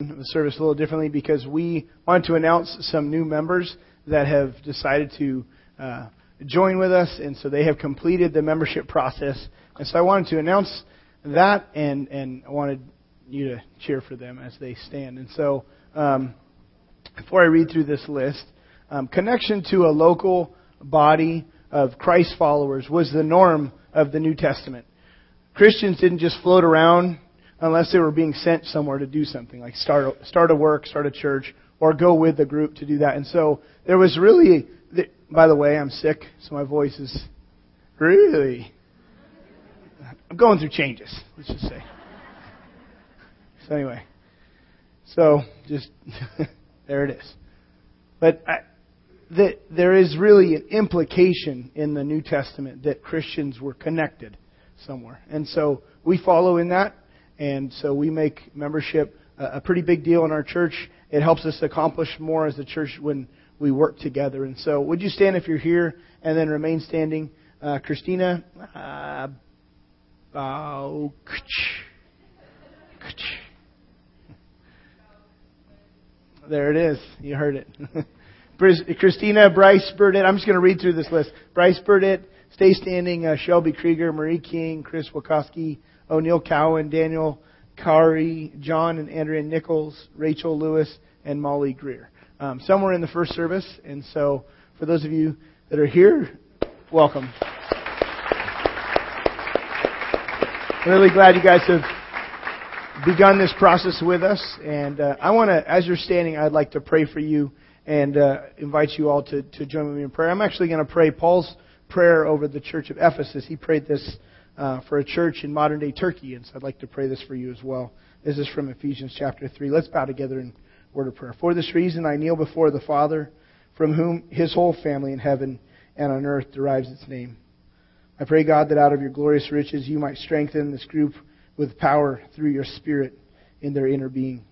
the service a little differently because we want to announce some new members that have decided to uh, join with us, and so they have completed the membership process. And so I wanted to announce that, and and I wanted you to cheer for them as they stand. And so um, before I read through this list, um, connection to a local body of Christ followers was the norm of the New Testament. Christians didn't just float around unless they were being sent somewhere to do something, like start a, start a work, start a church, or go with the group to do that. And so there was really, by the way, I'm sick, so my voice is really, I'm going through changes, let's just say. So anyway, so just, there it is. But I, there is really an implication in the New Testament that Christians were connected somewhere. And so we follow in that, and so we make membership a pretty big deal in our church. It helps us accomplish more as a church when we work together. And so, would you stand if you're here and then remain standing? Uh, Christina, uh, oh, there it is. You heard it. Christina, Bryce Burdett. I'm just going to read through this list. Bryce Burdett, Stay Standing, uh, Shelby Krieger, Marie King, Chris Wachowski, O'Neill Cowan, Daniel Kari, John and Andrea Nichols, Rachel Lewis, and Molly Greer. Um, somewhere in the first service, and so for those of you that are here, welcome. Really glad you guys have begun this process with us, and uh, I want to, as you're standing, I'd like to pray for you and uh, invite you all to, to join with me in prayer. I'm actually going to pray Paul's prayer over the church of Ephesus. He prayed this uh, for a church in modern day Turkey, and so I'd like to pray this for you as well. This is from Ephesians chapter 3. Let's bow together in word of prayer. For this reason, I kneel before the Father, from whom his whole family in heaven and on earth derives its name. I pray, God, that out of your glorious riches you might strengthen this group with power through your Spirit in their inner being,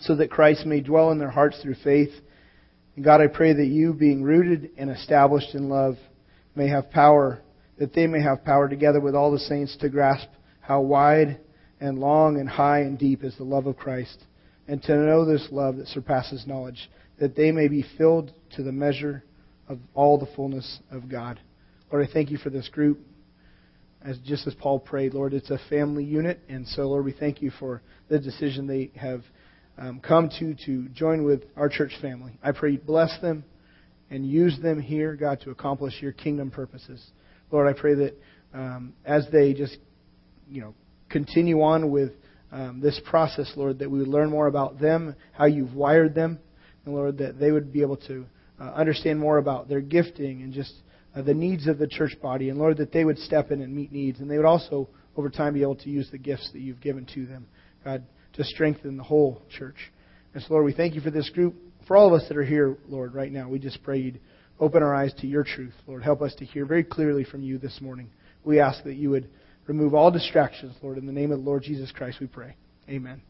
so that Christ may dwell in their hearts through faith and God, I pray that you, being rooted and established in love, may have power, that they may have power together with all the saints to grasp how wide and long and high and deep is the love of Christ, and to know this love that surpasses knowledge, that they may be filled to the measure of all the fullness of God. Lord, I thank you for this group. As just as Paul prayed, Lord, it's a family unit, and so Lord, we thank you for the decision they have um, come to to join with our church family. I pray you bless them and use them here, God, to accomplish your kingdom purposes. Lord, I pray that um, as they just, you know, continue on with um, this process, Lord, that we would learn more about them, how you've wired them, and Lord, that they would be able to uh, understand more about their gifting and just uh, the needs of the church body, and Lord, that they would step in and meet needs, and they would also, over time, be able to use the gifts that you've given to them. God, to strengthen the whole church. And so, Lord, we thank you for this group. For all of us that are here, Lord, right now, we just pray you'd open our eyes to your truth. Lord, help us to hear very clearly from you this morning. We ask that you would remove all distractions, Lord. In the name of the Lord Jesus Christ, we pray. Amen.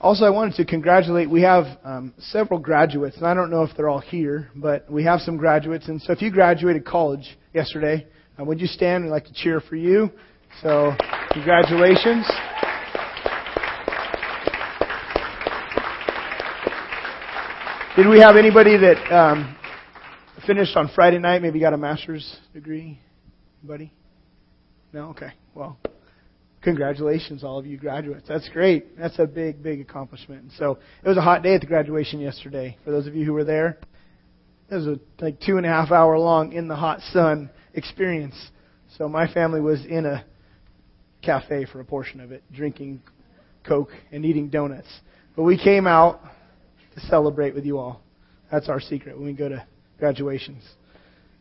Also, I wanted to congratulate. We have um, several graduates, and I don't know if they're all here, but we have some graduates. And so, if you graduated college yesterday, uh, would you stand? We'd like to cheer for you. So, congratulations. Did we have anybody that um, finished on Friday night? Maybe got a master's degree? Anybody? No? Okay. Well, congratulations, all of you graduates. That's great. That's a big, big accomplishment. So it was a hot day at the graduation yesterday. For those of you who were there, it was a like two and a half hour long in the hot sun experience. So my family was in a cafe for a portion of it, drinking Coke and eating donuts. But we came out celebrate with you all. That's our secret when we go to graduations.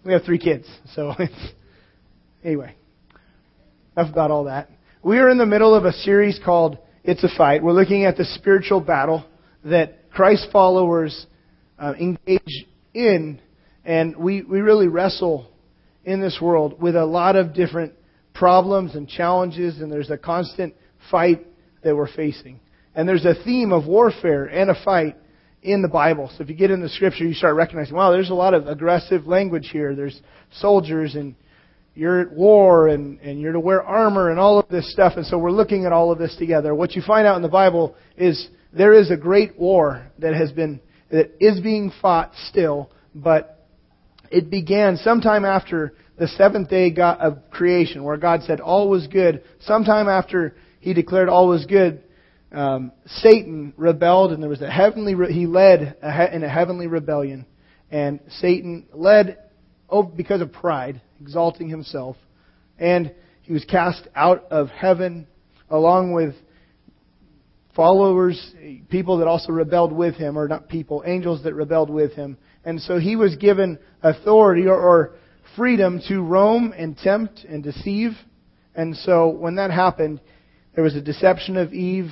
We have three kids, so it's, anyway, enough about all that. We are in the middle of a series called It's a Fight. We're looking at the spiritual battle that Christ followers uh, engage in, and we, we really wrestle in this world with a lot of different problems and challenges, and there's a constant fight that we're facing. And there's a theme of warfare and a fight in the Bible. So if you get in the scripture, you start recognizing, wow, there's a lot of aggressive language here. There's soldiers and you're at war and, and you're to wear armor and all of this stuff. And so we're looking at all of this together. What you find out in the Bible is there is a great war that has been, that is being fought still, but it began sometime after the seventh day of creation, where God said all was good. Sometime after He declared all was good, um, Satan rebelled, and there was a heavenly. He led in a heavenly rebellion, and Satan led oh, because of pride, exalting himself, and he was cast out of heaven along with followers, people that also rebelled with him, or not people, angels that rebelled with him. And so he was given authority or, or freedom to roam and tempt and deceive. And so when that happened, there was a deception of Eve,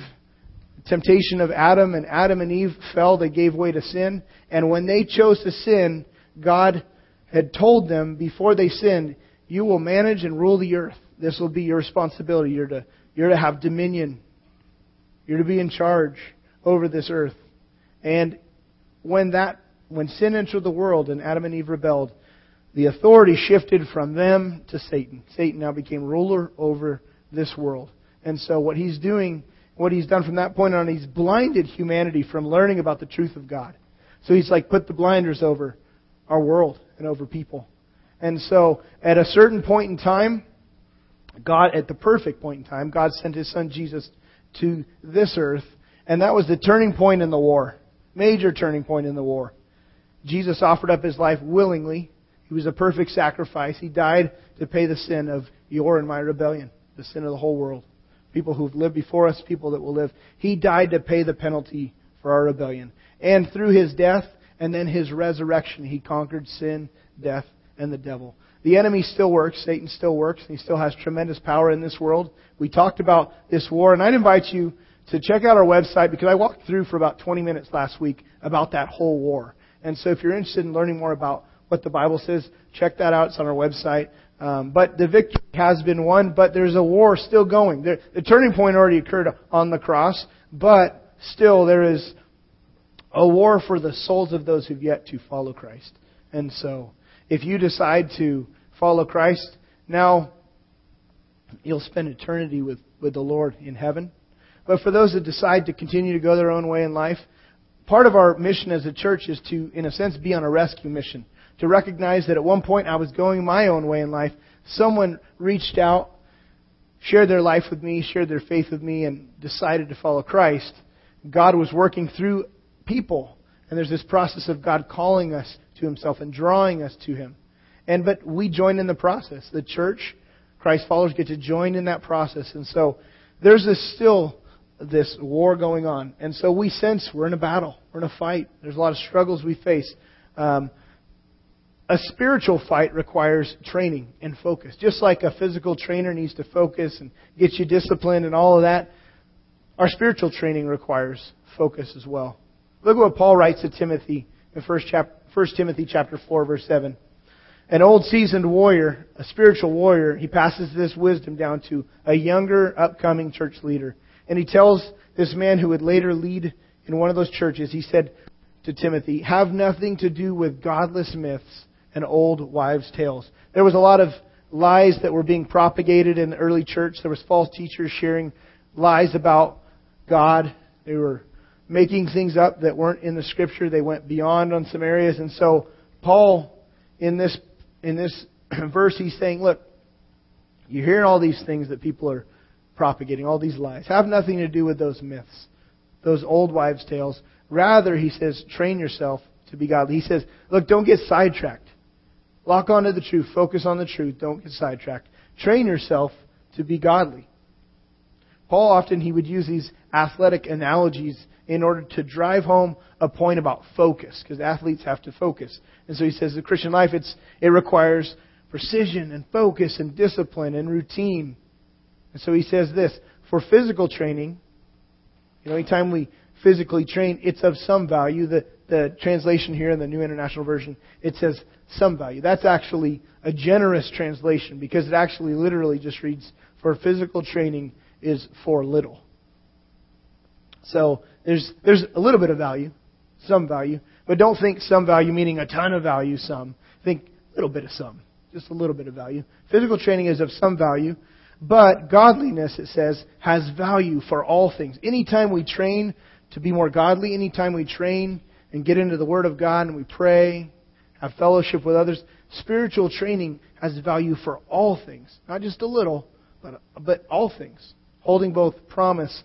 temptation of Adam, and Adam and Eve fell. They gave way to sin. And when they chose to sin, God had told them before they sinned, you will manage and rule the earth. This will be your responsibility. You're to, you're to have dominion. You're to be in charge over this earth. And when that, when sin entered the world and Adam and Eve rebelled, the authority shifted from them to Satan. Satan now became ruler over this world. And so what he's doing, what he's done from that point on, he's blinded humanity from learning about the truth of God. So he's like put the blinders over our world and over people. And so at a certain point in time, God, at the perfect point in time, God sent his son Jesus to this earth, and that was the turning point in the war. Major turning point in the war. Jesus offered up his life willingly he was a perfect sacrifice. He died to pay the sin of your and my rebellion, the sin of the whole world. People who've lived before us, people that will live. He died to pay the penalty for our rebellion. And through his death and then his resurrection, he conquered sin, death, and the devil. The enemy still works. Satan still works. And He still has tremendous power in this world. We talked about this war, and I'd invite you to check out our website because I walked through for about 20 minutes last week about that whole war. And so if you're interested in learning more about what the Bible says. Check that out. It's on our website. Um, but the victory has been won, but there's a war still going. The turning point already occurred on the cross, but still there is a war for the souls of those who've yet to follow Christ. And so, if you decide to follow Christ, now you'll spend eternity with, with the Lord in heaven. But for those that decide to continue to go their own way in life, part of our mission as a church is to, in a sense, be on a rescue mission to recognize that at one point I was going my own way in life. Someone reached out, shared their life with me, shared their faith with me, and decided to follow Christ. God was working through people. And there's this process of God calling us to Himself and drawing us to Him. And but we join in the process. The church, Christ followers get to join in that process. And so there's this still this war going on. And so we sense we're in a battle. We're in a fight. There's a lot of struggles we face. Um, a spiritual fight requires training and focus. Just like a physical trainer needs to focus and get you disciplined and all of that, our spiritual training requires focus as well. Look at what Paul writes to Timothy in 1 Timothy chapter 4 verse 7. An old seasoned warrior, a spiritual warrior, he passes this wisdom down to a younger upcoming church leader. And he tells this man who would later lead in one of those churches, he said to Timothy, have nothing to do with godless myths and old wives' tales. There was a lot of lies that were being propagated in the early church. There was false teachers sharing lies about God. They were making things up that weren't in the scripture. They went beyond on some areas. And so Paul in this in this verse he's saying, look, you're hearing all these things that people are propagating, all these lies. Have nothing to do with those myths, those old wives' tales. Rather, he says, train yourself to be godly. He says, look, don't get sidetracked. Lock onto the truth. Focus on the truth. Don't get sidetracked. Train yourself to be godly. Paul often he would use these athletic analogies in order to drive home a point about focus, because athletes have to focus. And so he says the Christian life it's it requires precision and focus and discipline and routine. And so he says this for physical training, you know, anytime we physically train, it's of some value. The the translation here in the New International Version, it says some value. That's actually a generous translation because it actually literally just reads, for physical training is for little. So there's, there's a little bit of value, some value, but don't think some value meaning a ton of value, some. Think a little bit of some. just a little bit of value. Physical training is of some value, but godliness, it says, has value for all things. Anytime we train to be more godly, anytime we train and get into the Word of God and we pray, have fellowship with others, spiritual training has value for all things. Not just a little, but, but all things. Holding both promise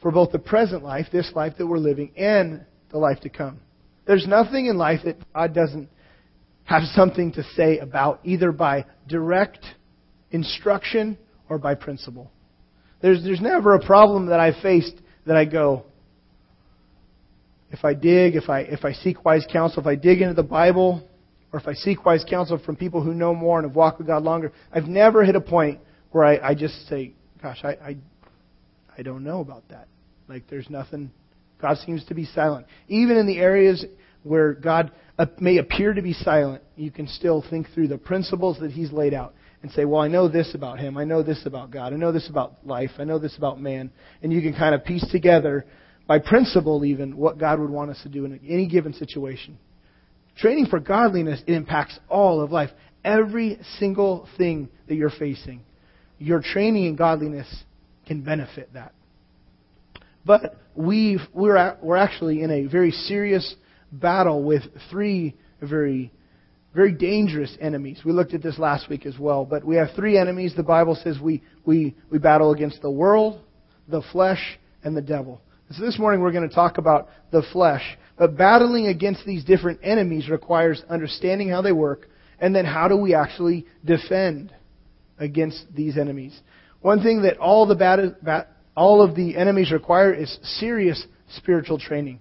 for both the present life, this life that we're living, and the life to come. There's nothing in life that God doesn't have something to say about, either by direct instruction or by principle. There's, there's never a problem that I faced that I go, if I dig, if I, if I seek wise counsel, if I dig into the Bible, or if I seek wise counsel from people who know more and have walked with God longer, I've never hit a point where I, I just say, gosh, I, I, I don't know about that. Like there's nothing, God seems to be silent. Even in the areas where God may appear to be silent, you can still think through the principles that He's laid out and say, well, I know this about Him. I know this about God. I know this about life. I know this about man. And you can kind of piece together, by principle even, what God would want us to do in any given situation. Training for godliness, it impacts all of life. Every single thing that you're facing. Your training in godliness can benefit that. But we we're, at, we're actually in a very serious battle with three very very dangerous enemies. We looked at this last week as well, but we have three enemies. The Bible says we, we, we battle against the world, the flesh, and the devil. So this morning we're going to talk about the flesh. But battling against these different enemies requires understanding how they work, and then how do we actually defend against these enemies. One thing that all the bat, all of the enemies require is serious spiritual training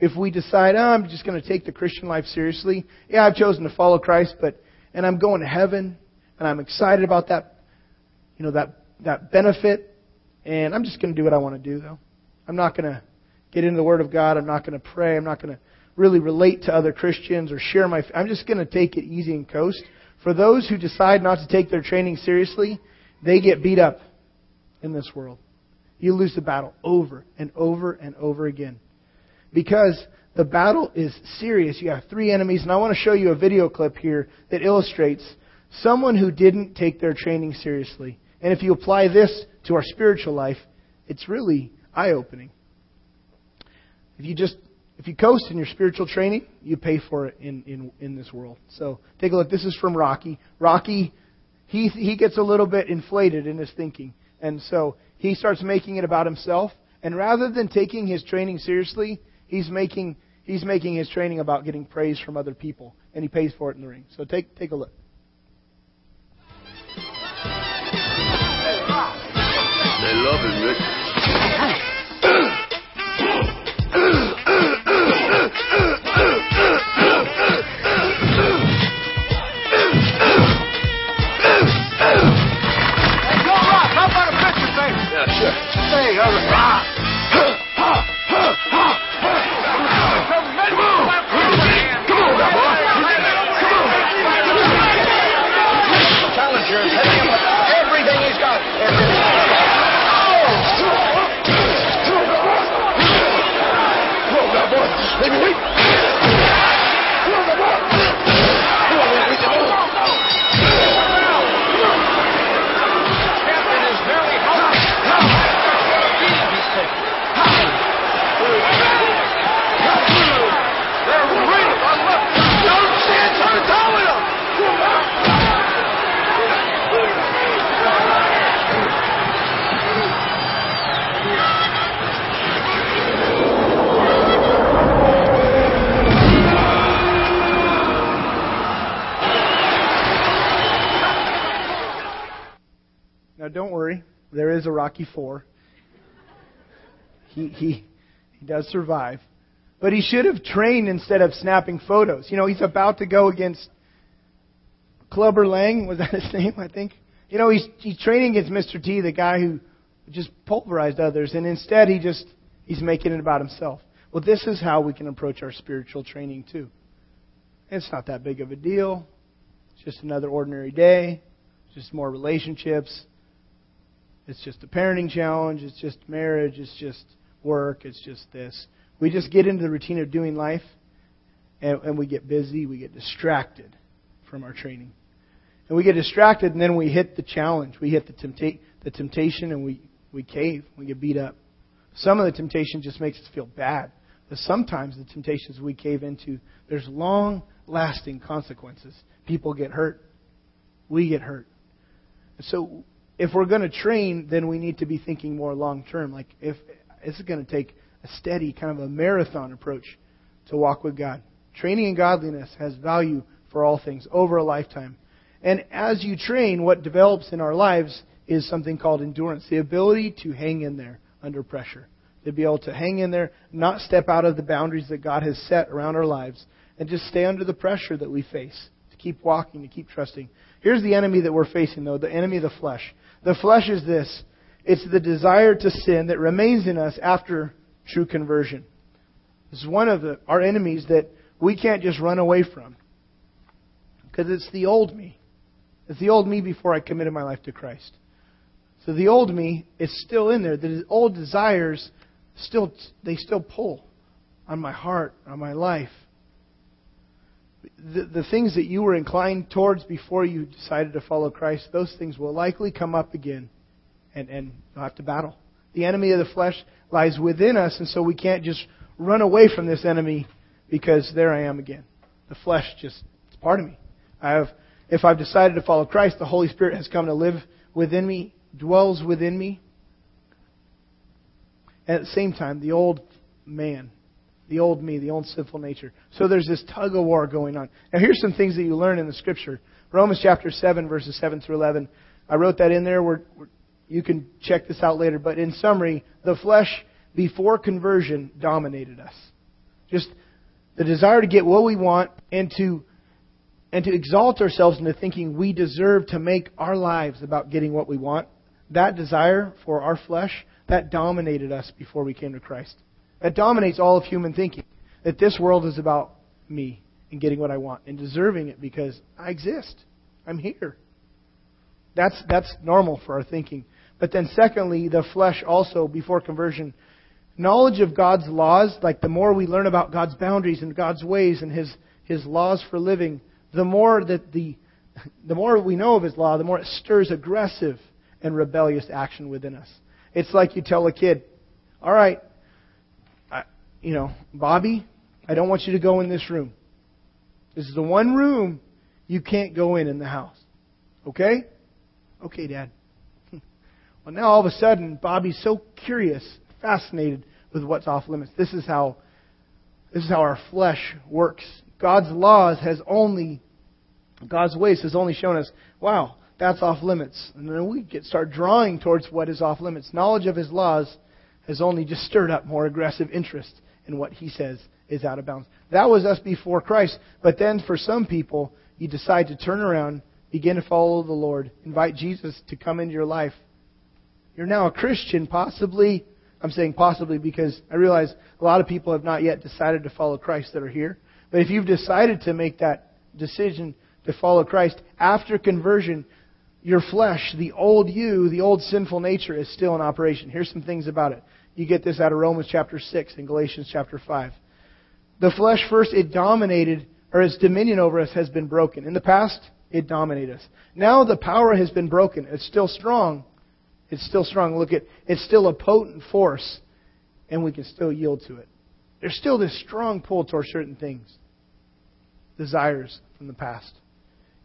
if we decide, oh, I'm just going to take the Christian life seriously, yeah, I've chosen to follow Christ, but and I'm going to heaven, and I'm excited about that, you know, that that benefit, and I'm just going to do what I want to do, though. I'm not going to get into the Word of God. I'm not going to pray. I'm not going to really relate to other Christians or share my. I'm just going to take it easy and coast. For those who decide not to take their training seriously, they get beat up in this world. You lose the battle over and over and over again because the battle is serious. You have three enemies, and I want to show you a video clip here that illustrates someone who didn't take their training seriously. And if you apply this to our spiritual life, it's really eye opening. If you just if you coast in your spiritual training, you pay for it in, in, in this world. So take a look. This is from Rocky. Rocky, he, he gets a little bit inflated in his thinking. And so he starts making it about himself. And rather than taking his training seriously, He's making, he's making his training about getting praise from other people, and he pays for it in the ring. So take, take a look. They love him, Rick. Yeah, Rocky Four. He, he, he does survive. But he should have trained instead of snapping photos. You know, he's about to go against Clubber Lang. Was that his name, I think? You know, he's, he's training against Mr. T, the guy who just pulverized others. And instead, he just, he's making it about himself. Well, this is how we can approach our spiritual training, too. It's not that big of a deal. It's just another ordinary day. It's just more relationships. It's just a parenting challenge. It's just marriage. It's just work. It's just this. We just get into the routine of doing life, and, and we get busy. We get distracted from our training. And we get distracted, and then we hit the challenge. We hit the, tempta- the temptation, and we, we cave. We get beat up. Some of the temptation just makes us feel bad. But sometimes the temptations we cave into, there's long lasting consequences. People get hurt. We get hurt. So if we're going to train, then we need to be thinking more long term. Like if this is going to take a steady kind of a marathon approach to walk with God. Training in godliness has value for all things over a lifetime. And as you train, what develops in our lives is something called endurance, the ability to hang in there under pressure, to be able to hang in there, not step out of the boundaries that God has set around our lives, and just stay under the pressure that we face, keep walking, to keep trusting. Here's the enemy that we're facing, though the enemy of the flesh. The flesh is this it's the desire to sin that remains in us after true conversion. Is one of the, our enemies that we can't just run away from. Because it's the old me. It's the old me before I committed my life to Christ. So the old me is still in there. The old desires still they still pull on my heart, on my life. The, the things that you were inclined towards before you decided to follow Christ, those things will likely come up again and, and you'll have to battle. The enemy of the flesh lies within us, and so we can't just run away from this enemy because there I am again. The flesh just it's part of me. I have if I've decided to follow Christ, the Holy Spirit has come to live within me, dwells within me. And at the same time, the old man, the old me, the old sinful nature. So there's this tug of war going on. Now here's some things that you learn in the scripture. Romans chapter 7 verses 7 through 11. I wrote that in there. We're, we're, you can check this out later. But in summary, the flesh before conversion dominated us. Just the desire to get what we want and to and to exalt ourselves into thinking we deserve to make our lives about getting what we want. That desire for our flesh, that dominated us before we came to Christ. That dominates all of human thinking. That this world is about me and getting what I want and deserving it because I exist. I'm here. That's that's normal for our thinking. But then secondly, the flesh also before conversion knowledge of God's laws, like the more we learn about God's boundaries and God's ways and his his laws for living, the more that the the more we know of his law, the more it stirs aggressive and rebellious action within us. It's like you tell a kid, "All right, you know, Bobby, I don't want you to go in this room. This is the one room you can't go in in the house. Okay? Okay, Dad. Well, now all of a sudden, Bobby's so curious, fascinated with what's off limits. This is how this is how our flesh works. God's laws has only God's ways has only shown us, wow, that's off limits. And then we get start drawing towards what is off limits. Knowledge of his laws has only just stirred up more aggressive interest in what he says is out of bounds. That was us before Christ. But then for some people, you decide to turn around, begin to follow the Lord, invite Jesus to come into your life. You're now a Christian, possibly I'm saying possibly because I realize a lot of people have not yet decided to follow Christ that are here. But if you've decided to make that decision to follow Christ after conversion, your flesh, the old you, the old sinful nature is still in operation. Here's some things about it. You get this out of Romans chapter 6 and Galatians chapter 5. The flesh first, it dominated, or its dominion over us has been broken. In the past, it dominated us. Now the power has been broken. It's still strong, it's still strong. Look at it's still a potent force, and we can still yield to it. There's still this strong pull towards certain things, desires from the past.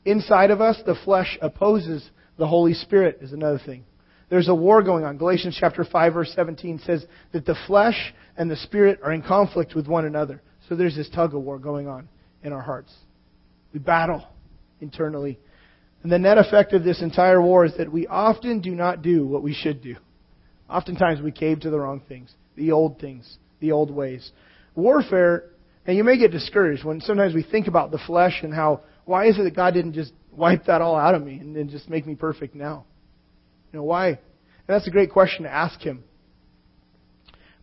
Inside of us, the flesh opposes the Holy Spirit is another thing. There's a war going on. Galatians chapter 5 verse 17 says that the flesh and the spirit are in conflict with one another. So there's this tug of war going on in our hearts. We battle internally and the net effect of this entire war is that we often do not do what we should do. Oftentimes we cave to the wrong things, the old things, the old ways. Warfare, and you may get discouraged when sometimes we think about the flesh and how, why is it that God didn't just wipe that all out of me and then just make me perfect now? You know, why? And that's a great question to ask Him.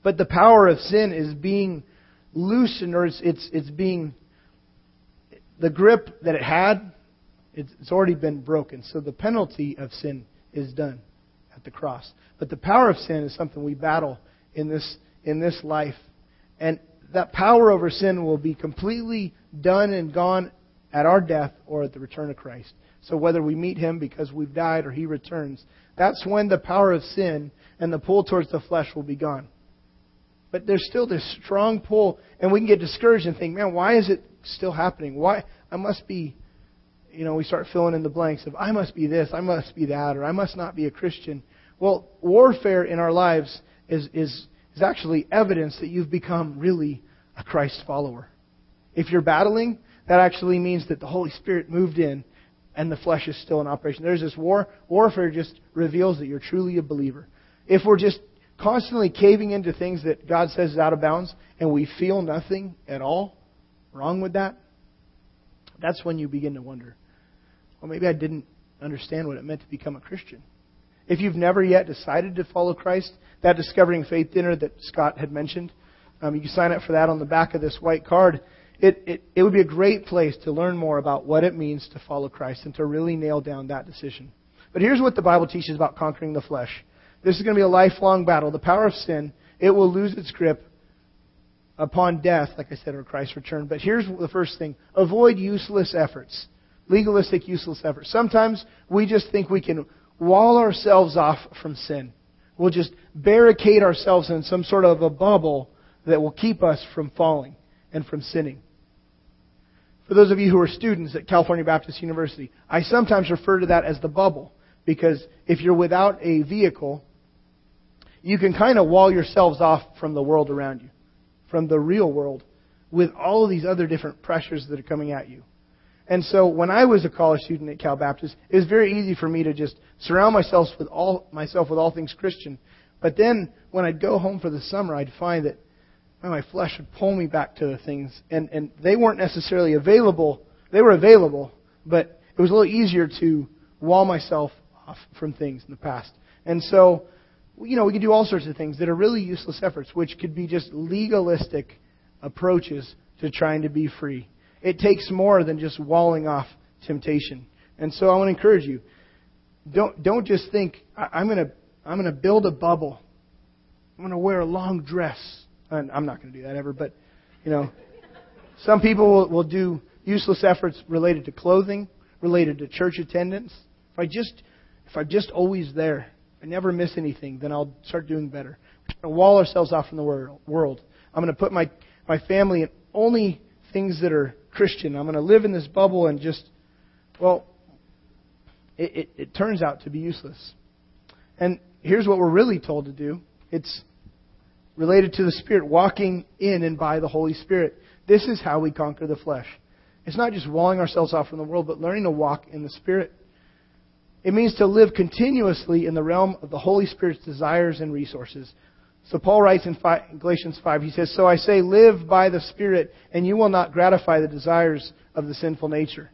But the power of sin is being loosened, or it's, it's, it's being, the grip that it had it's already been broken. So the penalty of sin is done at the cross. But the power of sin is something we battle in this, in this life. And that power over sin will be completely done and gone at our death or at the return of Christ. So whether we meet him because we've died or he returns, that's when the power of sin and the pull towards the flesh will be gone. But there's still this strong pull, and we can get discouraged and think, man, why is it still happening? Why? I must be, you know, we start filling in the blanks of, I must be this, I must be that, or I must not be a Christian. Well, warfare in our lives is, is, is actually evidence that you've become really a Christ follower. If you're battling, that actually means that the Holy Spirit moved in and the flesh is still in operation. There's this war. Warfare just reveals that you're truly a believer. If we're just constantly caving into things that God says is out of bounds and we feel nothing at all wrong with that, that's when you begin to wonder, well, maybe I didn't understand what it meant to become a Christian. If you've never yet decided to follow Christ, that Discovering Faith dinner that Scott had mentioned, um, you can sign up for that on the back of this white card. It, it, it would be a great place to learn more about what it means to follow Christ and to really nail down that decision. But here's what the Bible teaches about conquering the flesh. This is going to be a lifelong battle. The power of sin, it will lose its grip upon death, like I said, or Christ's return. But here's the first thing avoid useless efforts, legalistic, useless efforts. Sometimes we just think we can wall ourselves off from sin. We'll just barricade ourselves in some sort of a bubble that will keep us from falling and from sinning. For those of you who are students at California Baptist University, I sometimes refer to that as the bubble because if you're without a vehicle, you can kind of wall yourselves off from the world around you, from the real world, with all of these other different pressures that are coming at you. And so when I was a college student at Cal Baptist, it was very easy for me to just surround myself with all myself with all things Christian. But then when I'd go home for the summer, I'd find that my flesh would pull me back to the things, and and they weren't necessarily available. They were available, but it was a little easier to wall myself off from things in the past. And so you know, we can do all sorts of things that are really useless efforts, which could be just legalistic approaches to trying to be free. It takes more than just walling off temptation. And so I want to encourage you. Don't don't just think I'm going to I'm going to build a bubble. I'm going to wear a long dress. I'm not going to do that ever, but you know, some people will, will do useless efforts related to clothing, related to church attendance. If I just if I'm just always there, I never miss anything, then I'll start doing better. We're trying to wall ourselves off from the world. I'm going to put my, my family in only things that are Christian. I'm going to live in this bubble and just, well, it, it, it turns out to be useless. And here's what we're really told to do it's related to the Spirit, walking in and by the Holy Spirit. This is how we conquer the flesh. It's not just walling ourselves off from the world, but learning to walk in the Spirit. It means to live continuously in the realm of the Holy Spirit's desires and resources. So Paul writes in Galatians 5, he says, So I say, live by the Spirit, and you will not gratify the desires of the sinful nature.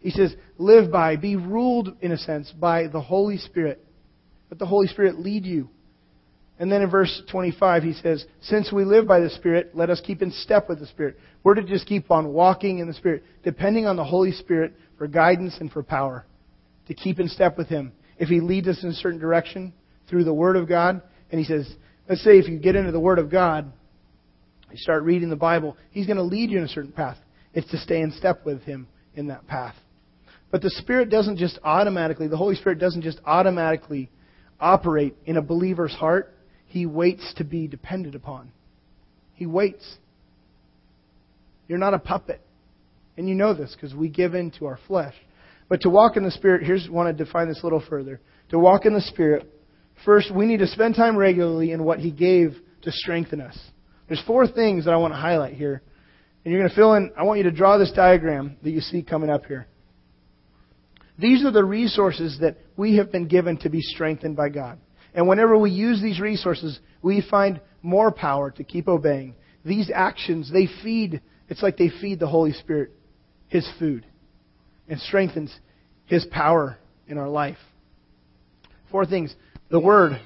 He says, live by, be ruled, in a sense, by the Holy Spirit. Let the Holy Spirit lead you. And then in verse 25, he says, Since we live by the Spirit, let us keep in step with the Spirit. We're to just keep on walking in the Spirit, depending on the Holy Spirit for guidance and for power to keep in step with Him. If He leads us in a certain direction through the Word of God, and He says, let's say if you get into the Word of God, you start reading the Bible, He's going to lead you in a certain path. It's to stay in step with Him in that path. But the Spirit doesn't just automatically, the Holy Spirit doesn't just automatically operate in a believer's heart. He waits to be depended upon. He waits. You're not a puppet. And you know this because we give in to our flesh. But to walk in the Spirit, here's want to define this a little further. To walk in the Spirit, first we need to spend time regularly in what He gave to strengthen us. There's four things that I want to highlight here. And you're going to fill in, I want you to draw this diagram that you see coming up here. These are the resources that we have been given to be strengthened by God. And whenever we use these resources, we find more power to keep obeying. These actions, they feed, it's like they feed the Holy Spirit His food and strengthens His power in our life. Four things. The Word.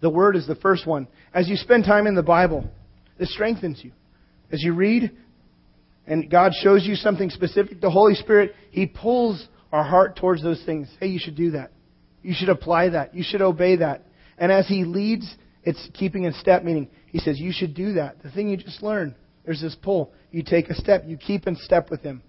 The Word is the first one. As you spend time in the Bible, this strengthens you. As you read and God shows you something specific, the Holy Spirit, He pulls our heart towards those things. Hey, you should do that. You should apply that. You should obey that. And as He leads, it's keeping in step, meaning He says, You should do that. The thing you just learned. There's this pull. You take a step. You keep in step with Him.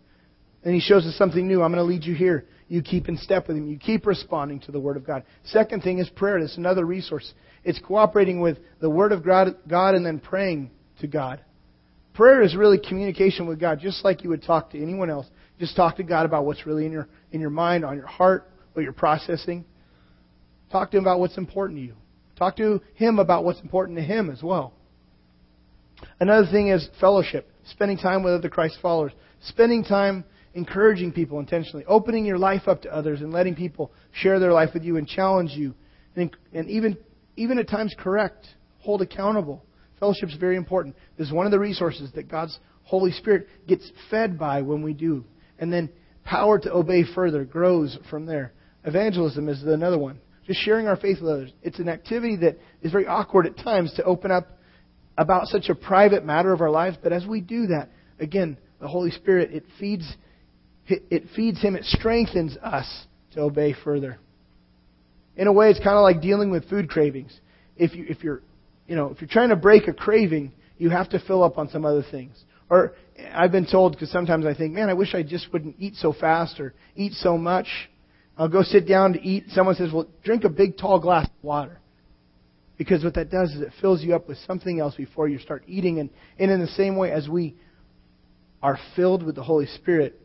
And He shows us something new. I'm going to lead you here. You keep in step with Him. You keep responding to the Word of God. Second thing is prayer. It's another resource. It's cooperating with the Word of God and then praying to God. Prayer is really communication with God, just like you would talk to anyone else. Just talk to God about what's really in your in your mind, on your heart, what you're processing. Talk to Him about what's important to you. Talk to Him about what's important to Him as well. Another thing is fellowship, spending time with other Christ followers, spending time encouraging people intentionally, opening your life up to others and letting people share their life with you and challenge you, and, and even even at times correct, hold accountable. Fellowship is very important. This is one of the resources that God's Holy Spirit gets fed by when we do. And then power to obey further grows from there. Evangelism is another one. Just sharing our faith with others. It's an activity that is very awkward at times to open up about such a private matter of our lives, but as we do that, again, the Holy Spirit, it feeds, it feeds Him, it strengthens us to obey further. In a way, it's kind of like dealing with food cravings. If, you, if you're you know, if you're trying to break a craving, you have to fill up on some other things. Or I've been told because sometimes I think, man, I wish I just wouldn't eat so fast or eat so much. I'll go sit down to eat. Someone says, well, drink a big tall glass of water. Because what that does is it fills you up with something else before you start eating. And, and in the same way as we are filled with the Holy Spirit,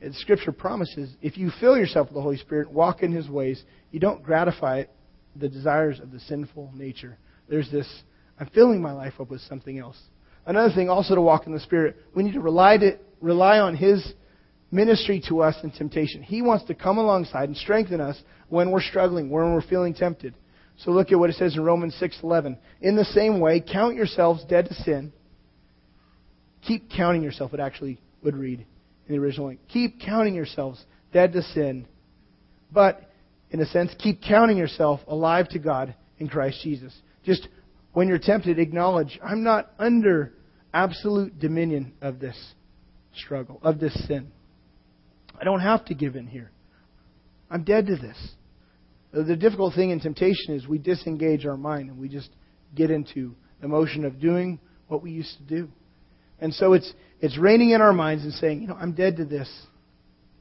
the Scripture promises if you fill yourself with the Holy Spirit, walk in His ways, you don't gratify the desires of the sinful nature there's this, I'm filling my life up with something else. Another thing, also to walk in the Spirit, we need to rely, to, rely on His ministry to us in temptation. He wants to come alongside and strengthen us when we're struggling, when we're feeling tempted. So look at what it says in Romans 6:11. In the same way, count yourselves dead to sin. Keep counting yourself. It actually would read in the original. Keep counting yourselves dead to sin, but in a sense, keep counting yourself alive to God in Christ Jesus. Just when you're tempted, acknowledge, I'm not under absolute dominion of this struggle, of this sin. I don't have to give in here. I'm dead to this. The difficult thing in temptation is we disengage our mind and we just get into the motion of doing what we used to do. And so it's, it's reining in our minds and saying, you know, I'm dead to this.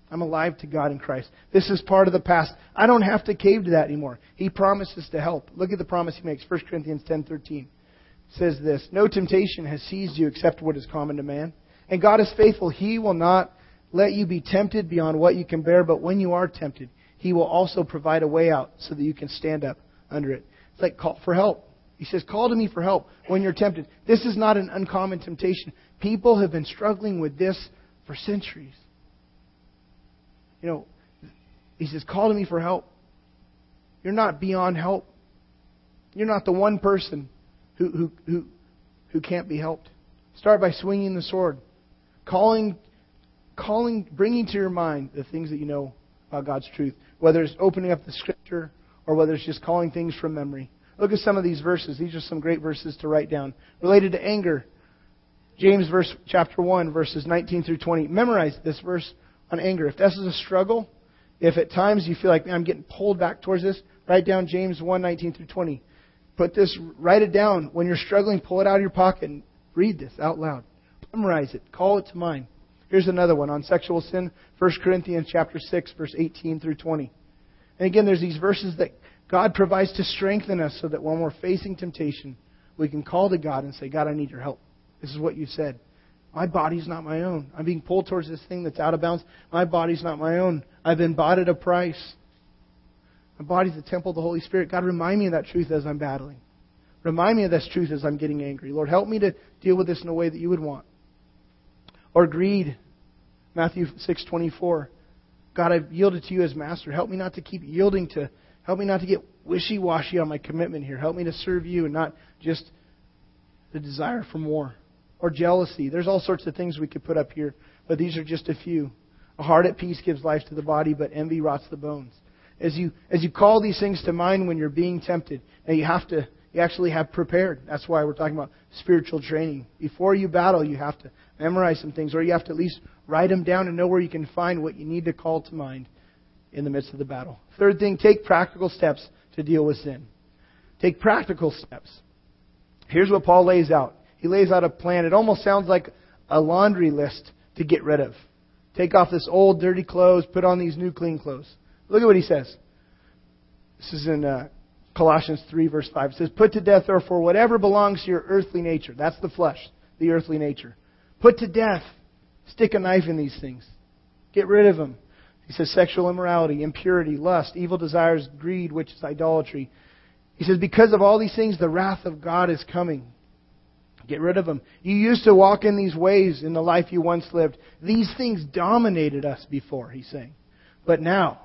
I'm alive to God in Christ. This is part of the past. I don't have to cave to that anymore. He promises to help. Look at the promise he makes. 1 Corinthians 10:13 says this, "No temptation has seized you except what is common to man, and God is faithful. He will not let you be tempted beyond what you can bear, but when you are tempted, he will also provide a way out so that you can stand up under it." It's like call for help. He says, "Call to me for help when you're tempted." This is not an uncommon temptation. People have been struggling with this for centuries. You know, he says, Call to me for help. You're not beyond help. You're not the one person who, who, who, who can't be helped. Start by swinging the sword, calling, calling, bringing to your mind the things that you know about God's truth, whether it's opening up the scripture or whether it's just calling things from memory. Look at some of these verses. These are some great verses to write down. Related to anger, James verse chapter 1 verses 19 through 20. Memorize this verse on anger. If this is a struggle, if at times you feel like, I'm getting pulled back towards this, write down James 1, 19 through 20. Put this, write it down. When you're struggling, pull it out of your pocket and read this out loud. Memorize it. Call it to mind. Here's another one on sexual sin, 1 Corinthians chapter 6, verse 18 through 20. And again, there's these verses that God provides to strengthen us so that when we're facing temptation, we can call to God and say, God, I need your help. This is what you said. My body's not my own. I'm being pulled towards this thing that's out of bounds. My body's not my own. I've been bought at a price. My body's the temple of the Holy Spirit. God, remind me of that truth as I'm battling. Remind me of this truth as I'm getting angry. Lord, help me to deal with this in a way that you would want. Or greed. Matthew 6:24. God, I've yielded to you as master. Help me not to keep yielding to help me not to get wishy-washy on my commitment here. Help me to serve you and not just the desire for more or jealousy. There's all sorts of things we could put up here, but these are just a few. A heart at peace gives life to the body, but envy rots the bones. As you as you call these things to mind when you're being tempted, now you have to you actually have prepared. That's why we're talking about spiritual training. Before you battle, you have to memorize some things, or you have to at least write them down and know where you can find what you need to call to mind in the midst of the battle. Third thing, take practical steps to deal with sin. Take practical steps. Here's what Paul lays out He lays out a plan. It almost sounds like a laundry list to get rid of. Take off this old dirty clothes, put on these new clean clothes. Look at what he says. This is in uh, Colossians 3, verse 5. It says, Put to death, therefore, whatever belongs to your earthly nature. That's the flesh, the earthly nature. Put to death. Stick a knife in these things. Get rid of them. He says sexual immorality, impurity, lust, evil desires, greed, which is idolatry. He says, because of all these things, the wrath of God is coming. Get rid of them. You used to walk in these ways in the life you once lived. These things dominated us before, he's saying. But now,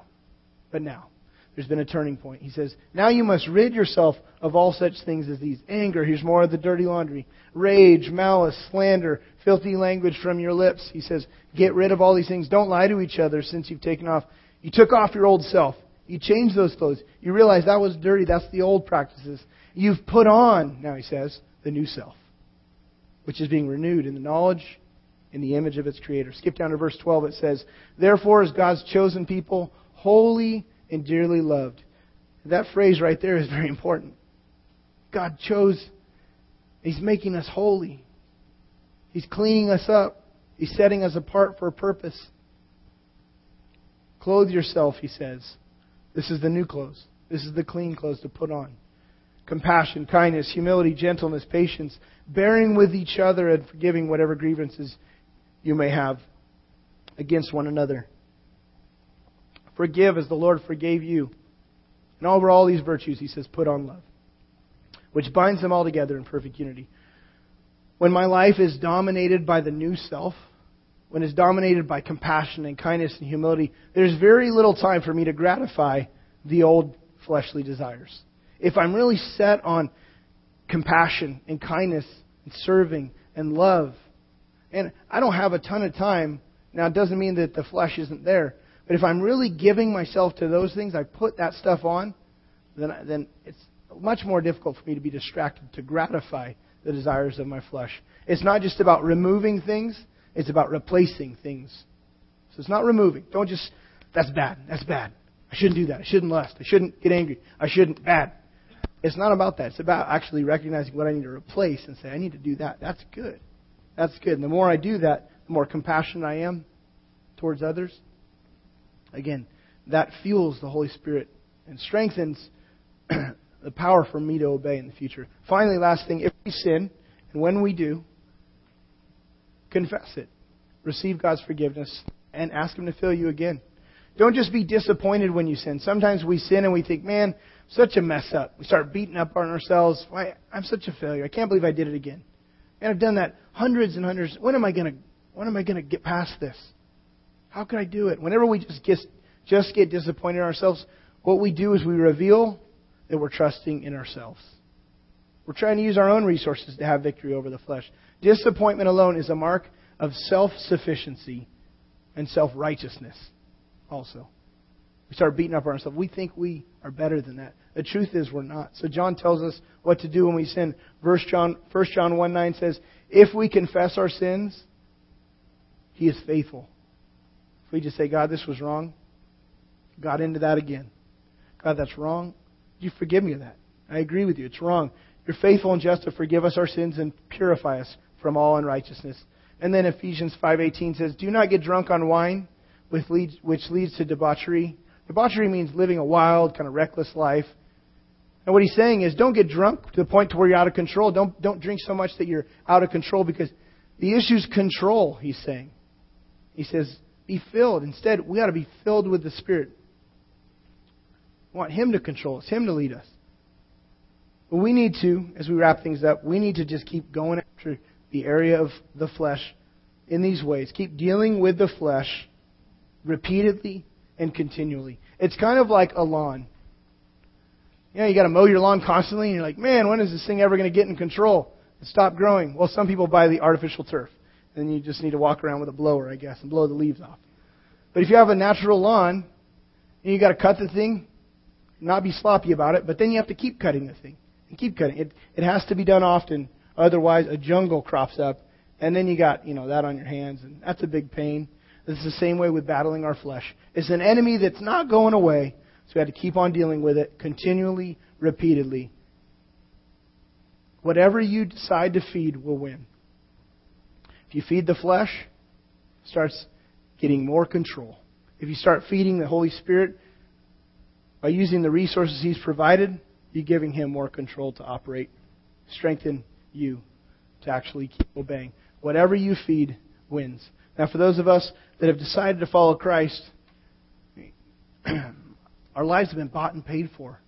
but now, there's been a turning point. He says, Now you must rid yourself of all such things as these anger, here's more of the dirty laundry, rage, malice, slander, filthy language from your lips. He says, Get rid of all these things. Don't lie to each other since you've taken off. You took off your old self. You changed those clothes. You realize that was dirty. That's the old practices. You've put on, now he says, the new self, which is being renewed in the knowledge in the image of its creator. Skip down to verse 12. It says, Therefore, as God's chosen people, holy and dearly loved. That phrase right there is very important. God chose, He's making us holy. He's cleaning us up. He's setting us apart for a purpose. Clothe yourself, he says. This is the new clothes. This is the clean clothes to put on. Compassion, kindness, humility, gentleness, patience, bearing with each other and forgiving whatever grievances you may have against one another. Forgive as the Lord forgave you. And over all these virtues, he says, put on love, which binds them all together in perfect unity. When my life is dominated by the new self, when it's dominated by compassion and kindness and humility, there's very little time for me to gratify the old fleshly desires. If I'm really set on compassion and kindness and serving and love, and I don't have a ton of time, now it doesn't mean that the flesh isn't there, but if I'm really giving myself to those things, I put that stuff on, then, then it's much more difficult for me to be distracted to gratify the desires of my flesh. It's not just about removing things, it's about replacing things. So it's not removing. Don't just, that's bad, that's bad. I shouldn't do that. I shouldn't lust. I shouldn't get angry. I shouldn't, bad. It's not about that. It's about actually recognizing what I need to replace and say, I need to do that. That's good. That's good. And the more I do that, the more compassionate I am towards others, Again, that fuels the Holy Spirit and strengthens the power for me to obey in the future. Finally, last thing, if we sin, and when we do, confess it. Receive God's forgiveness and ask Him to fill you again. Don't just be disappointed when you sin. Sometimes we sin and we think, man, such a mess up. We start beating up on ourselves. Why, I'm such a failure. I can't believe I did it again. And I've done that hundreds and hundreds. When am I to, when am I to get past this? How can I do it? Whenever we just get, just get disappointed in ourselves, what we do is we reveal that we're trusting in ourselves. We're trying to use our own resources to have victory over the flesh. Disappointment alone is a mark of self sufficiency and self righteousness, also. We start beating up on ourselves. We think we are better than that. The truth is we're not. So John tells us what to do when we sin. Verse John, 1 John 1 9 says, If we confess our sins, he is faithful If we just say, God, this was wrong, got into that again. God, that's wrong. You forgive me of that. I agree with you. It's wrong. You're faithful and just to forgive us our sins and purify us from all unrighteousness. And then Ephesians 5:18 says, "Do not get drunk on wine, which which leads to debauchery." Debauchery means living a wild, kind of reckless life. And what he's saying is, don't get drunk to the point to where you're out of control. Don't don't drink so much that you're out of control because the issue's control. He's saying. He says, be filled. Instead, we got to be filled with the Spirit. We want Him to control us, Him to lead us. But we need to, as we wrap things up, we need to just keep going after the area of the flesh in these ways. Keep dealing with the flesh repeatedly and continually. It's kind of like a lawn. You know, you got to mow your lawn constantly, and you're like, man, when is this thing ever going to get in control and stop growing? Well, some people buy the artificial turf. Then you just need to walk around with a blower, I guess, and blow the leaves off. But if you have a natural lawn, and you got to cut the thing, not be sloppy about it, but then you have to keep cutting the thing and keep cutting it. It has to be done often, otherwise a jungle crops up, and then you got you know that on your hands, and that's a big pain. It's the same way with battling our flesh. It's an enemy that's not going away, so we have to keep on dealing with it continually, repeatedly. Whatever you decide to feed will win. If you feed the flesh, it starts getting more control. If you start feeding the Holy Spirit by using the resources He's provided, you're giving Him more control to operate, strengthen you to actually keep obeying. Whatever you feed wins. Now, for those of us that have decided to follow Christ, our lives have been bought and paid for.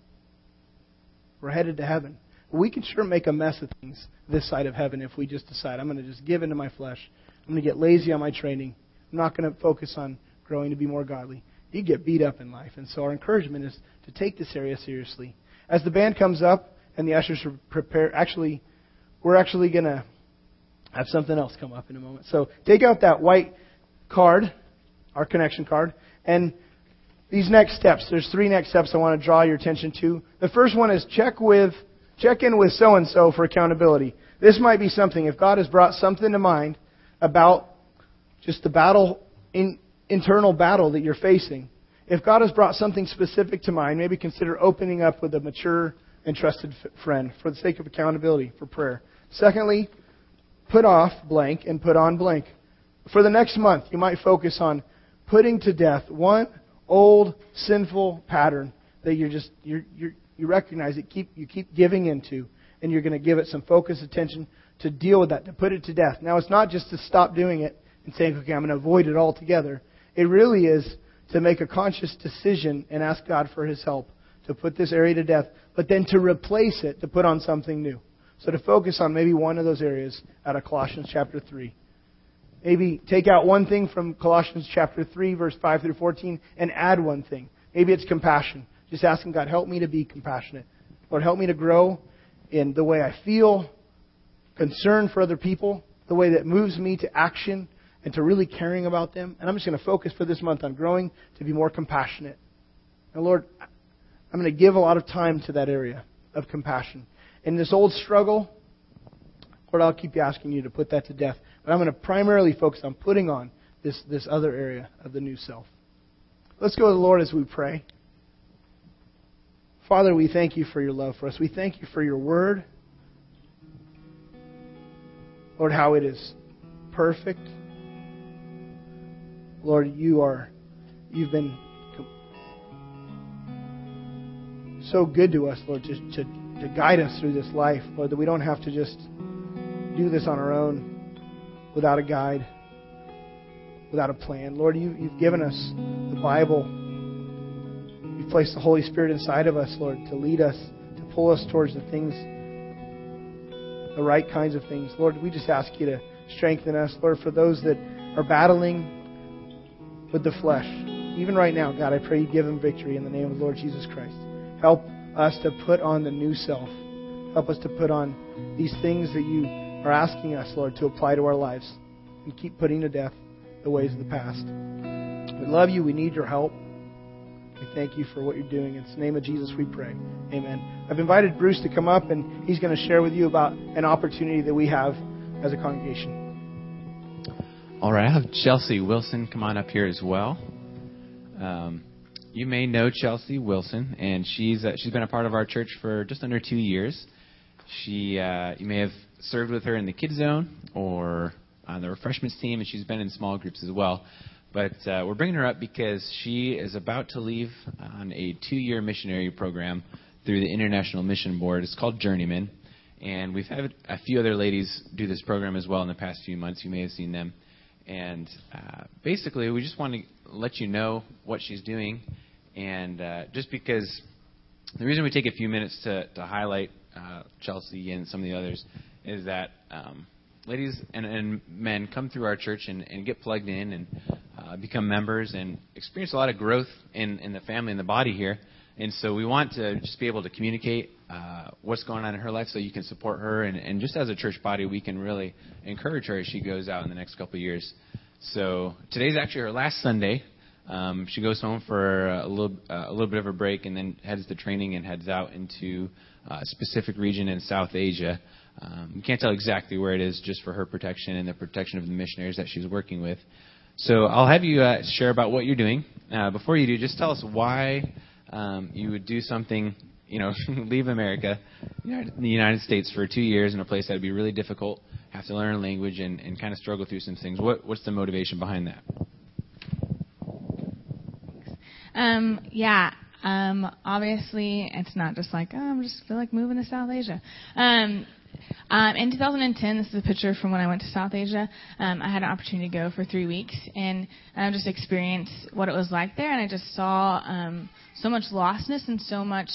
We're headed to heaven. We can sure make a mess of things this side of heaven if we just decide, I'm going to just give into my flesh. I'm going to get lazy on my training. I'm not going to focus on growing to be more godly. You get beat up in life. And so our encouragement is to take this area seriously. As the band comes up and the ushers prepare, actually, we're actually going to have something else come up in a moment. So take out that white card, our connection card, and these next steps. There's three next steps I want to draw your attention to. The first one is check with check in with so and so for accountability. This might be something if God has brought something to mind about just the battle in, internal battle that you're facing. If God has brought something specific to mind, maybe consider opening up with a mature and trusted friend for the sake of accountability for prayer. Secondly, put off blank and put on blank. For the next month, you might focus on putting to death one old sinful pattern that you're just you're, you're, you recognize it keep you keep giving into and you're going to give it some focused attention to deal with that to put it to death. Now it's not just to stop doing it and saying okay i'm going to avoid it altogether. It really is to make a conscious decision and ask god for his help to put this area to death but then to replace it to put on something new so to focus on maybe one of those areas out of colossians chapter 3 Maybe take out one thing from Colossians chapter 3, verse 5 through 14, and add one thing. Maybe it's compassion. Just asking God, help me to be compassionate. Lord, help me to grow in the way I feel, concern for other people, the way that moves me to action and to really caring about them. And I'm just going to focus for this month on growing to be more compassionate. And Lord, I'm going to give a lot of time to that area of compassion. In this old struggle, Lord, I'll keep asking you to put that to death. But I'm going to primarily focus on putting on this, this other area of the new self. Let's go to the Lord as we pray. Father, we thank you for your love for us. We thank you for your word. Lord, how it is perfect. Lord, you are, you've been so good to us, Lord, to, to, to guide us through this life, Lord, that we don't have to just do this on our own without a guide, without a plan. Lord, you, you've given us the Bible. You've placed the Holy Spirit inside of us, Lord, to lead us, to pull us towards the things, the right kinds of things. Lord, we just ask you to strengthen us. Lord, for those that are battling with the flesh, even right now, God, I pray you give them victory in the name of the Lord Jesus Christ. Help us to put on the new self. Help us to put on these things that you are asking us, Lord, to apply to our lives and keep putting to death the ways of the past. We love you. We need your help. We thank you for what you're doing. In the name of Jesus, we pray. Amen. I've invited Bruce to come up, and he's going to share with you about an opportunity that we have as a congregation. All right, I have Chelsea Wilson come on up here as well. Um, you may know Chelsea Wilson, and she's uh, she's been a part of our church for just under two years. She uh, you may have served with her in the kids zone or on the refreshments team, and she's been in small groups as well. But uh, we're bringing her up because she is about to leave on a two-year missionary program through the International Mission Board. It's called Journeyman, and we've had a few other ladies do this program as well in the past few months. You may have seen them. And uh, basically, we just want to let you know what she's doing, and uh, just because the reason we take a few minutes to, to highlight uh, Chelsea and some of the others is that um, ladies and, and men come through our church and, and get plugged in and uh, become members and experience a lot of growth in, in the family and the body here. And so we want to just be able to communicate uh, what's going on in her life so you can support her. And, and just as a church body, we can really encourage her as she goes out in the next couple of years. So today's actually her last Sunday. Um, she goes home for a little, uh, a little bit of a break and then heads to training and heads out into uh, a specific region in South Asia. Um, we can't tell exactly where it is just for her protection and the protection of the missionaries that she's working with. So I'll have you uh, share about what you're doing. Uh, before you do, just tell us why um, you would do something you know, leave America, the United States for two years in a place that would be really difficult, have to learn a language, and, and kind of struggle through some things. What, what's the motivation behind that? Um, yeah. Um, obviously, it's not just like, oh, I'm just feel like moving to South Asia. Um, um, in 2010, this is a picture from when I went to South Asia. Um, I had an opportunity to go for three weeks and um, just experience what it was like there. And I just saw um, so much lostness and so much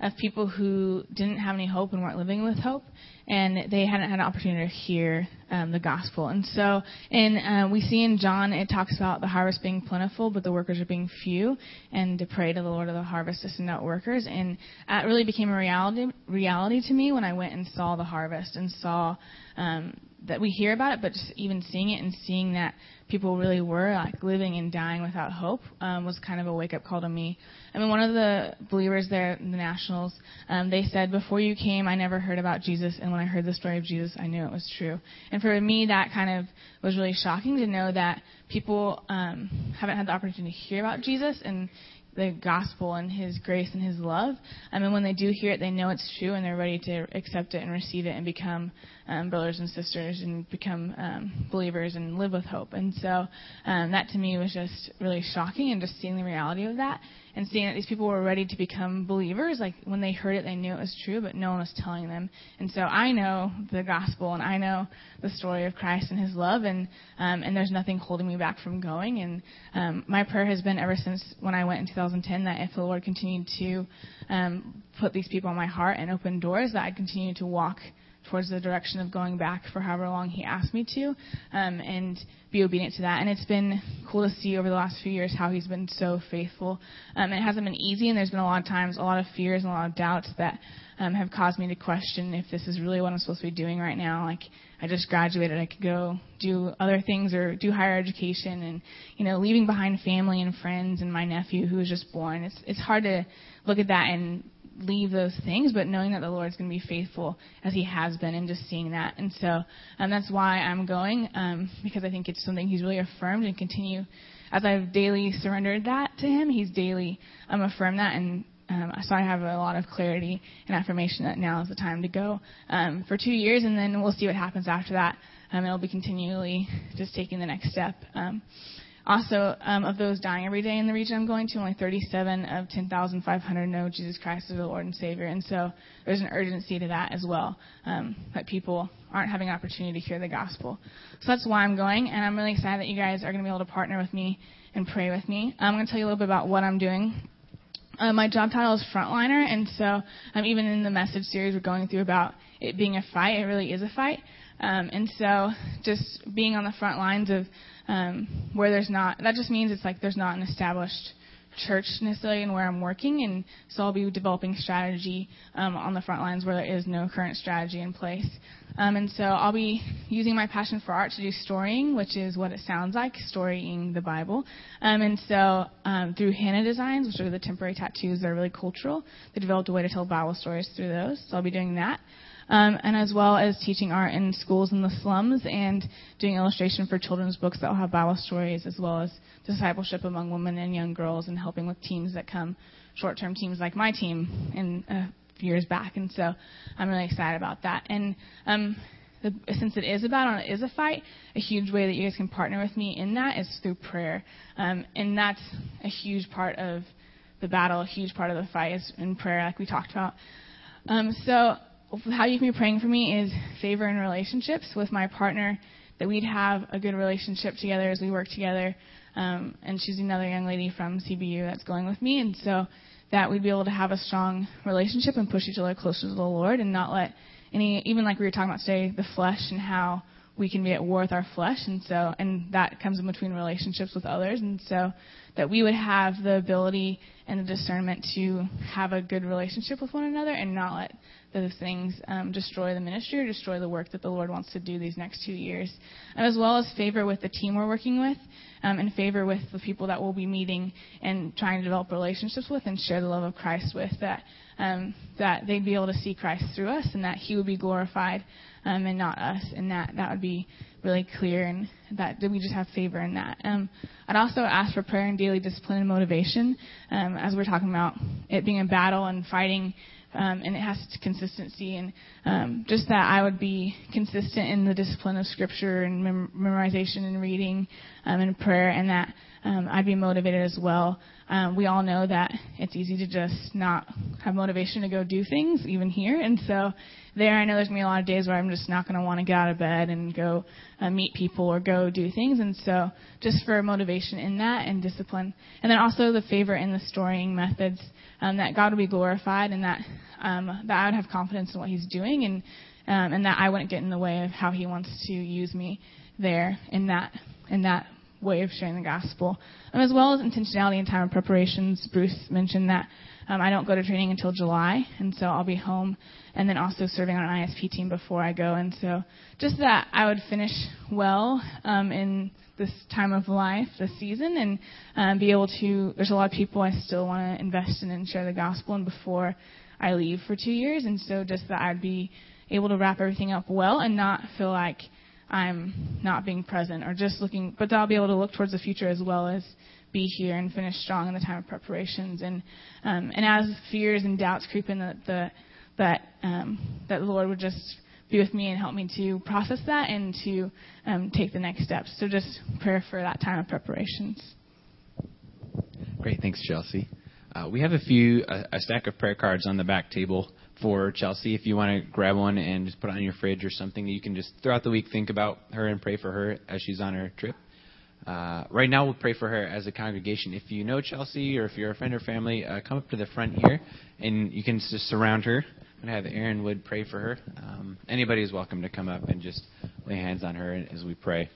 of people who didn't have any hope and weren't living with hope, and they hadn't had an opportunity to hear um, the gospel. And so, and uh, we see in John it talks about the harvest being plentiful, but the workers are being few, and to pray to the Lord of the harvest to send out workers. And that really became a reality reality to me when I went and saw the harvest and saw um, that we hear about it, but just even seeing it and seeing that people really were like living and dying without hope um, was kind of a wake up call to me. I mean, one of the believers there in the Nationals, um, they said, "Before you came, I never heard about Jesus, and when I heard the story of Jesus, I knew it was true." And for me, that kind of was really shocking to know that people um, haven't had the opportunity to hear about Jesus and the gospel and His grace and His love. I mean, when they do hear it, they know it's true and they're ready to accept it and receive it and become um, brothers and sisters and become um, believers and live with hope. And so um, that to me was just really shocking and just seeing the reality of that and seeing that these people were ready to become believers. Like when they heard it, they knew it was true, but no one was telling them. And so I know the gospel and I know the story of Christ and His love, and um, and there's nothing holding me back from going. And um, my prayer has been ever since when I went in 2010 that if the Lord continued to um, put these people on my heart and open doors, that I'd continue to walk towards the direction of going back for however long he asked me to, um, and be obedient to that. And it's been cool to see over the last few years how he's been so faithful. Um, it hasn't been easy, and there's been a lot of times, a lot of fears and a lot of doubts that um, have caused me to question if this is really what I'm supposed to be doing right now. Like I just graduated, I could go do other things or do higher education, and you know, leaving behind family and friends and my nephew who was just born. It's it's hard to look at that and leave those things, but knowing that the Lord's going to be faithful as He has been, and just seeing that. And so um, that's why I'm going um, because I think it's something He's really affirmed and continue as I've daily surrendered that to Him. He's daily um, affirmed that, and um, so I have a lot of clarity and affirmation that now is the time to go um, for two years, and then we'll see what happens after that. Um, it'll be continually just taking the next step. Um, also, um, of those dying every day in the region I'm going to, only 37 of 10,500 know Jesus Christ as the Lord and Savior. And so there's an urgency to that as well, um, that people aren't having opportunity to hear the gospel. So that's why I'm going, and I'm really excited that you guys are going to be able to partner with me and pray with me. I'm going to tell you a little bit about what I'm doing. Uh, my job title is frontliner, and so um, even in the message series we're going through about it being a fight, it really is a fight. Um, and so just being on the front lines of um, where there's not, that just means it's like there's not an established church necessarily in where I'm working, and so I'll be developing strategy um, on the front lines where there is no current strategy in place. Um, and so I'll be using my passion for art to do storying, which is what it sounds like, storying the Bible. Um, and so um, through henna Designs, which are the temporary tattoos that are really cultural, they developed a way to tell Bible stories through those. So I'll be doing that um, and as well as teaching art in schools in the slums and doing illustration for children's books that will have Bible stories, as well as discipleship among women and young girls, and helping with teams that come, short-term teams like my team in a few years back. And so I'm really excited about that. And um, the, since it is a battle and it is a fight, a huge way that you guys can partner with me in that is through prayer. Um, and that's a huge part of the battle, a huge part of the fight is in prayer, like we talked about. Um, so how you can be praying for me is favor in relationships with my partner, that we'd have a good relationship together as we work together. Um, and she's another young lady from CBU that's going with me, and so that we'd be able to have a strong relationship and push each other closer to the Lord, and not let any, even like we were talking about today, the flesh and how we can be at war with our flesh, and so, and that comes in between relationships with others, and so that we would have the ability and the discernment to have a good relationship with one another and not let those things um, destroy the ministry or destroy the work that the Lord wants to do these next two years. as well as favor with the team we're working with um, and favor with the people that we'll be meeting and trying to develop relationships with and share the love of Christ with, that, um, that they'd be able to see Christ through us and that He would be glorified um, and not us, and that that would be really clear and that we just have favor in that. Um, I'd also ask for prayer and daily discipline and motivation, um, as we're talking about it being a battle and fighting um, and it has consistency and um, just that I would be consistent in the discipline of Scripture and mem- memorization and reading um, and prayer, and that um, I'd be motivated as well. Um, we all know that it's easy to just not have motivation to go do things, even here, and so there I know there's gonna be a lot of days where I'm just not gonna want to get out of bed and go uh, meet people or go do things, and so just for motivation in that and discipline, and then also the favor in the storying methods um, that God would be glorified and that um, that I would have confidence in what He's doing and um, and that I wouldn't get in the way of how He wants to use me there in that in that way of sharing the gospel, um, as well as intentionality and time of preparations. Bruce mentioned that um, I don't go to training until July, and so I'll be home, and then also serving on an ISP team before I go, and so just that I would finish well um, in this time of life, this season, and um, be able to. There's a lot of people I still want to invest in and share the gospel, and before I leave for two years, and so just that I'd be able to wrap everything up well and not feel like I'm not being present or just looking, but I'll be able to look towards the future as well as be here and finish strong in the time of preparations. And um, and as fears and doubts creep in, that the that um, that the Lord would just be with me and help me to process that and to um, take the next steps. So just prayer for that time of preparations. Great, thanks, Chelsea. Uh, we have a few a, a stack of prayer cards on the back table for Chelsea. If you want to grab one and just put it on your fridge or something, you can just throughout the week think about her and pray for her as she's on her trip. Uh, right now, we'll pray for her as a congregation. If you know Chelsea or if you're a friend or family, uh, come up to the front here and you can just surround her and have Aaron Wood pray for her. Um, anybody is welcome to come up and just lay hands on her as we pray.